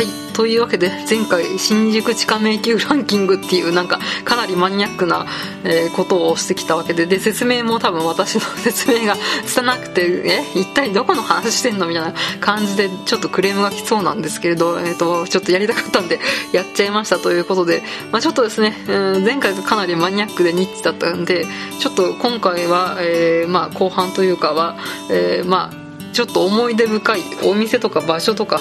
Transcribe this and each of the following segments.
はい。というわけで前回新宿地下迷宮ランキングっていうなんかかなりマニアックな、えことをしてきたわけでで説明も多分私の説明が拙くてえ？一体どこの話してんのみたいな感じでちょっとクレームが来そうなんですけれど、えー、とちょっとやりたかったんでやっちゃいましたということで、まあ、ちょっとですね、うん前回がかなりマニアックでニッチだったんでちょっと今回は、えーまあ、後半というかは、えーまあちょっと思い出深いお店とか場所とか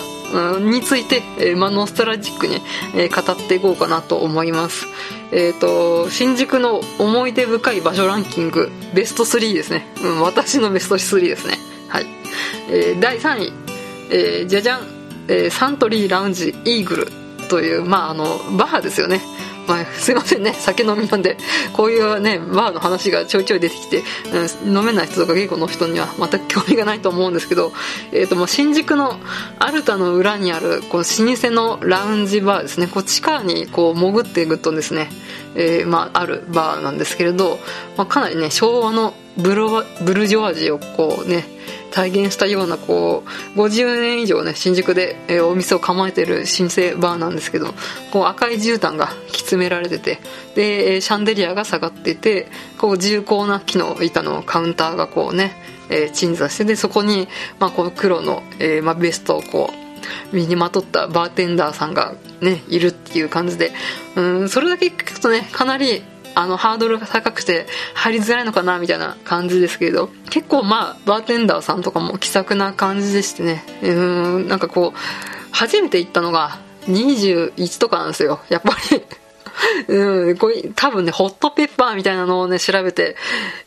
について、えーまあ、ノスタルジックに、えー語っていこうかなと思います。えっ、と新宿の思い出深い場所ランキングベスト3ですね、うん、私のベスト3ですね。はい、えー第3位、えーじゃじゃん、えーサントリーラウンジイーグルというまああのバーですよね。まあ、すいませんね。酒飲みなんでこういうねバーの話がちょいちょい出てきて、うん飲めない人とか稽古の人には全く興味がないと思うんですけど、えーともう、新宿のアルタの裏にあるこう老舗のラウンジバーですね。こう地下にこう潜っていくとですね、えーまあ、あるバーなんですけれど、まあ、かなりね昭和のブルブルジョワジーをこうね体現したようなこう50年以上ね新宿で、えーお店を構えてる新生バーなんですけどこう赤い絨毯がきつめられててでシャンデリアが下がっててこう重厚な木の板のカウンターがこうね、えー鎮座してでそこに、まあ、この黒の、えーまあ、ベストをこう身にまとったバーテンダーさんがねいるっていう感じでうんそれだけ聞くとねかなりあのハードルが高くて入りづらいのかなみたいな感じですけれど結構まあバーテンダーさんとかも気さくな感じでしてね。うんなんかこう初めて行ったのが21とかなんですよやっぱり。うん、これ多分ね、ホットペッパーみたいなのをね、調べて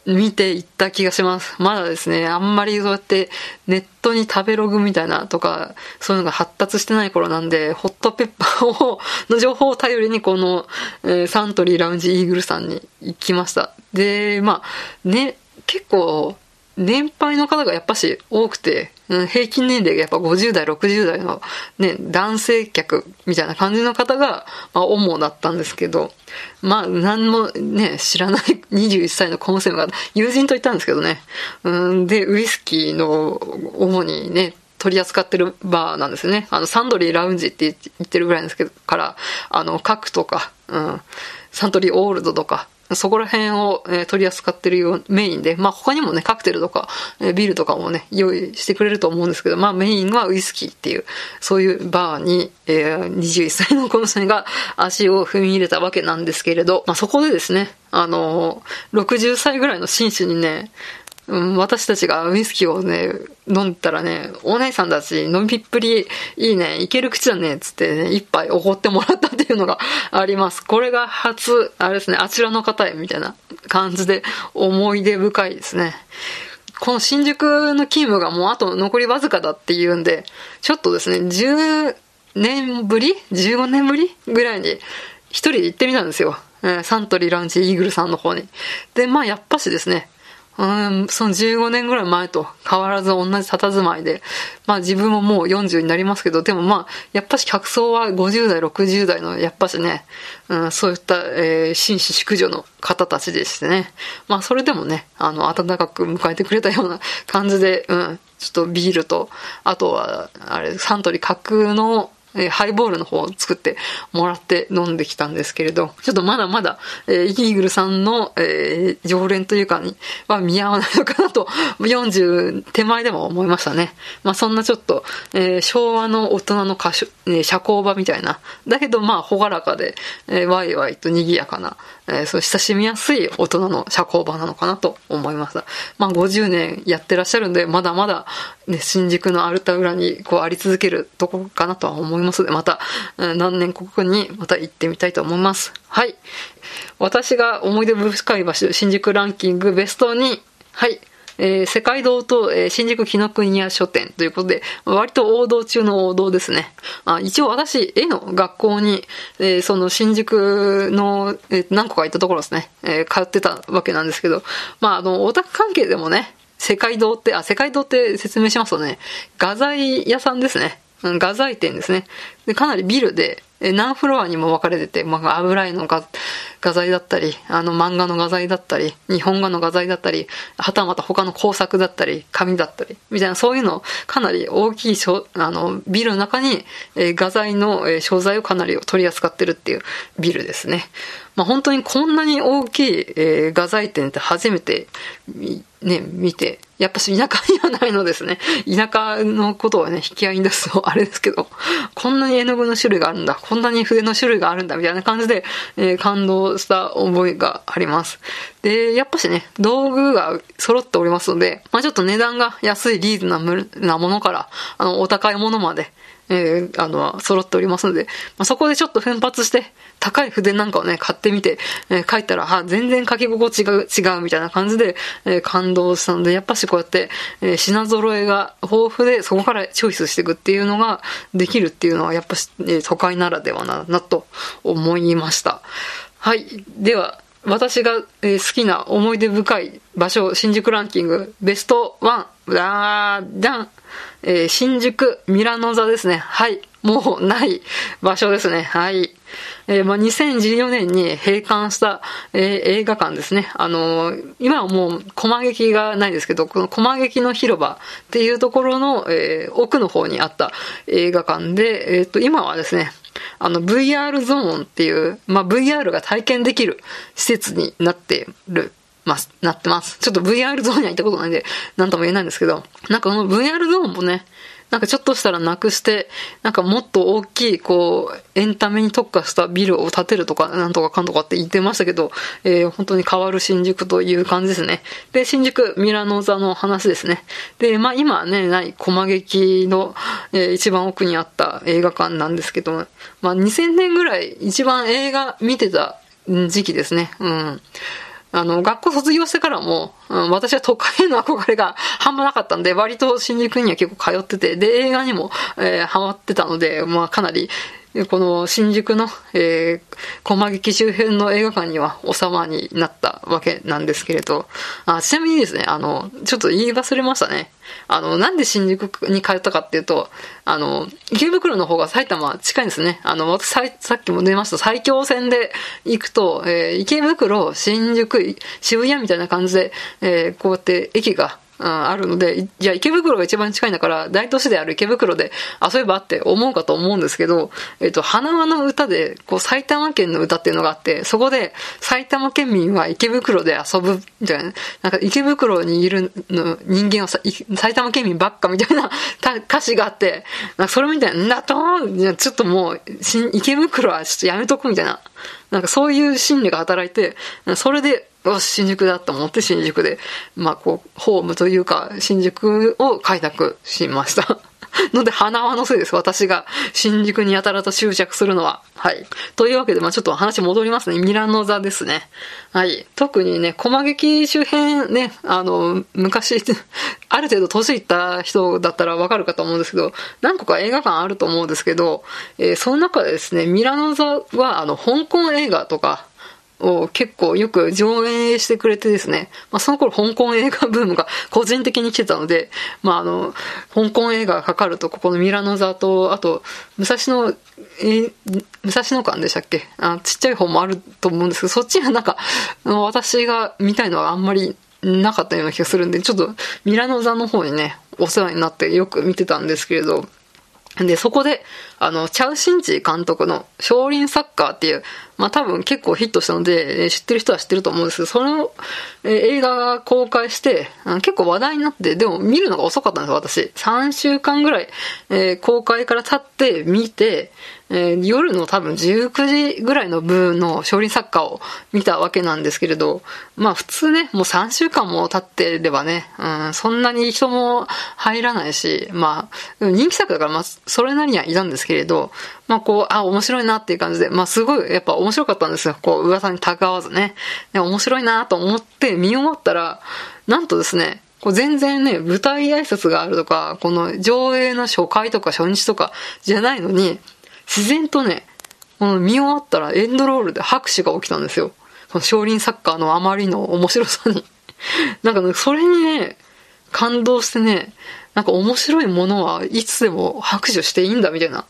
見ていった気がします。まだですね、あんまりそうやってネットに食べログみたいなとか、そういうのが発達してない頃なんで、ホットペッパーを、の情報を頼りにこの、えーサントリーラウンジイーグルさんに行きました。で、まあ、ね、結構、年配の方がやっぱし多くて、平均年齢がやっぱ50代、60代のね、男性客みたいな感じの方が、まあ、主だったんですけど、まあ、何もね、知らない 21歳のコンセムが、友人といたんですけどね。うん、で、ウイスキーの主にね、取り扱ってるバーなんですよね。あの、サンドリーラウンジって言ってるぐらいなんですけど、から、あの、カクとか、うん、サントリーオールドとか、そこら辺を、え取り扱ってるようメインで、まあ他にもね、カクテルとか、えビールとかもね、用意してくれると思うんですけど、まあメインはウイスキーっていう、そういうバーに、えー21歳のこの人が足を踏み入れたわけなんですけれど、まあそこでですね、あのー60歳ぐらいの紳士にね、うん、私たちがウイスキーをね、飲んだらね、お姉さんたち飲みっぷりいいね、いける口だね、つってね、一杯おごってもらったっていうのがあります。これが初、あれですね、あちらの方へ、みたいな感じで思い出深いですね。この新宿の勤務がもうあと残りわずかだっていうんで、ちょっとですね、10年ぶり ?15 年ぶりぐらいに一人で行ってみたんですよ。サントリーラウンジイーグルさんの方に。で、まあやっぱしですね、うん、その15年ぐらい前と変わらず同じ佇まいで、まあ自分ももう40になりますけど、でもまあ、やっぱし客層は50代、60代の、やっぱしね、うん、そういった、えー紳士淑女の方たちでしてね、まあそれでもね、あの、温かく迎えてくれたような感じで、うん、ちょっとビールと、あとは、あれ、サントリー角の、えーハイボールの方を作ってもらって飲んできたんですけれど、ちょっとまだまだ、えーイーグルさんの、えー常連というかには見合わないのかなと、40手前でも思いましたね。まあそんなちょっと、えー昭和の大人の歌手、え社交場みたいな、だけどまあ朗らかで、えーワイワイと賑やかな、えそう親しみやすい大人の社交場なのかなと思いました。まあ50年やってらっしゃるんで、まだまだ、ね、新宿のアルタ裏にこうあり続けるとこかなとは思いますので、また、何年ここにまた行ってみたいと思います。はい。私が思い出深い場所、新宿ランキングベスト2。はい。えー世界堂と、えー新宿紀ノ国屋書店ということで、割と王道中の王道ですね。あ一応私、絵の学校に、えーその新宿の、えー何個か行ったところですね、えー通ってたわけなんですけど、まあ、あの、オタク関係でもね、世界堂って、あ、世界堂って説明しますとね、画材屋さんですね。画材店ですね。で、かなりビルで、何フロアにも分かれてて、まあ、油絵の画画材だったり、あの漫画の画材だったり、日本画の画材だったり、はたまた他の工作だったり、紙だったり、みたいなそういうのかなり大きいあのビルの中に、えー、画材の、えー、商材をかなり取り扱ってるっていうビルですね。まあ、本当にこんなに大きい、えー、画材店って初めてね、見て、やっぱし田舎にはないのですね。田舎のことをね、引き合いに出すとあれですけど、こんなに絵の具の種類があるんだ、こんなに筆の種類があるんだ、みたいな感じで、えー、感動した覚えがあります。で、やっぱしね、道具が揃っておりますので、まあちょっと値段が安いリーズナブルなものから、あの、お高いものまで、えー、あの、揃っておりますので、まあ、そこでちょっと奮発して、高い筆なんかをね、買ってみて、えー、書いたら、あ、全然書き心地が違うみたいな感じで、えー、感動したので、やっぱしこうやって、え、品揃えが豊富で、そこからチョイスしていくっていうのができるっていうのは、やっぱし、えー、都会ならではな、なと思いました。はい。では、私が、え好きな思い出深い場所、新宿ランキング、ベスト1、ダーダン、えー、新宿ミラノ座ですね。はい。もうない場所ですね。はい。えー、まあ、2014年に閉館した、えー、映画館ですね。あのー、今はもう、駒劇がないですけど、この駒劇の広場っていうところの、え奥の方にあった映画館で、えっ、と、今はですね、あの、VR ゾーンっていう、まあ、VR が体験できる施設になっているます、なってます。ちょっと VR ゾーンには行ったことないんで、なんとも言えないんですけど、なんかこの VR ゾーンもね、なんかちょっとしたらなくして、なんかもっと大きい、こう、エンタメに特化したビルを建てるとか、なんとかかんとかって言ってましたけど、えー、本当に変わる新宿という感じですね。で、新宿ミラノ座の話ですね。で、まあ今ね、ない駒劇の、えー、一番奥にあった映画館なんですけど、まあ2000年ぐらい一番映画見てた時期ですね。うん。あの、学校卒業してからも、うん、私は都会への憧れが 半端なかったんで、割と新宿には結構通ってて、で、映画にも、えー、ハマってたので、まあかなり、この新宿の、えー、駒劇周辺の映画館にはお世話になったわけなんですけれど、あちなみにですね、あの、ちょっと言い忘れましたね。あの、なんで新宿に通ったかっていうと、あの、池袋の方が埼玉近いんですね。あの、私ささっきも出ました埼京線で行くと、えー、池袋、新宿、渋谷みたいな感じで、えー、こうやって駅があるので、いや、池袋が一番近いんだから、大都市である池袋で遊べばって思うかと思うんですけど、えっと、花輪の歌で、こう、埼玉県の歌っていうのがあって、そこで、埼玉県民は池袋で遊ぶ、みたいな、なんか池袋にいるの人間は埼玉県民ばっかみたいな歌詞があって、なんかそれみたいな、なとーちょっともう、池袋はちょっとやめとくみたいな、なんかそういう心理が働いて、それで、よし、新宿だと思って新宿で、まあこう、ホームというか、新宿を開拓しました。ので、花輪のせいです。私が新宿にやたらと執着するのは。はい。というわけで、まあちょっと話戻りますね。ミラノ座ですね。はい。特にね、駒劇周辺ね、あの、昔、ある程度年いった人だったらわかるかと思うんですけど、何個か映画館あると思うんですけど、えー、その中でですね、ミラノ座は、あの、香港映画とか、を結構よく上映してくれてですね、まあ、その頃香港映画ブームが 個人的に来てたので、まあ、あの、香港映画がかかると、ここのミラノ座と、あと、武蔵野、え、武蔵野館でしたっけ？あちっちゃい方もあると思うんですけど、そっちはなんか、私が見たいのはあんまりなかったような気がするんで、ちょっとミラノ座の方にね、お世話になってよく見てたんですけれど、で、そこで、あの、チャウ・シンチ監督の少林サッカーっていう、まあ多分結構ヒットしたので、知ってる人は知ってると思うんですけど、その、えー、映画が公開して、結構話題になって、でも見るのが遅かったんですよ、私。3週間ぐらい、えー、公開から経って見て、えー、夜の多分19時ぐらいの部の少林サッカーを見たわけなんですけれど、まあ普通ね、もう3週間も経ってればね、うん、そんなに人も入らないし、まあ、人気作だから、まあ、それなりにはいたんですけれど、まあこう、あ、面白いなっていう感じで、まあすごいやっぱ面白かったんですよ。こう、噂にたがわずね。で面白いなと思って見終わったら、なんとですね、こう全然ね、舞台挨拶があるとか、この上映の初回とか初日とかじゃないのに、自然とね、この見終わったらエンドロールで拍手が起きたんですよ。この少林サッカーのあまりの面白さに。なんかね、それにね、感動してね、なんか面白いものはいつでも拍手していいんだみたいな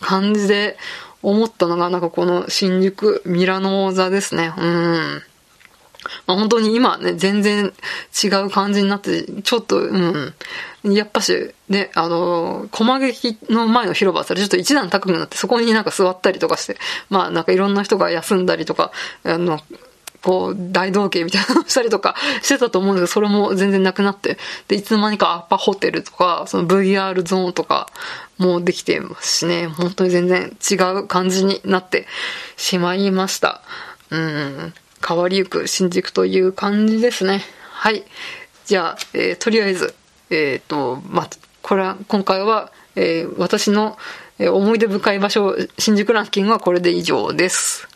感じで思ったのが、なんかこの新宿ミラノ座ですね。うん。まあ、本当に今ね、全然違う感じになって、ちょっと、うん。やっぱし、ね、あの、駒劇の前の広場だったらちょっと一段高くなって、そこになんか座ったりとかして、まあなんかいろんな人が休んだりとか、あの、こう、大道芸みたいなのをしたりとかしてたと思うんですけど、それも全然なくなって、で、いつの間にかアッパホテルとか、その VR ゾーンとかもできてますしね、本当に全然違う感じになってしまいました。うん。変わりゆく新宿という感じですね。はい。じゃあ、えー、とりあえず、えっ、ー、と、まこれは、今回は、えー、私の思い出深い場所、新宿ランキングはこれで以上です。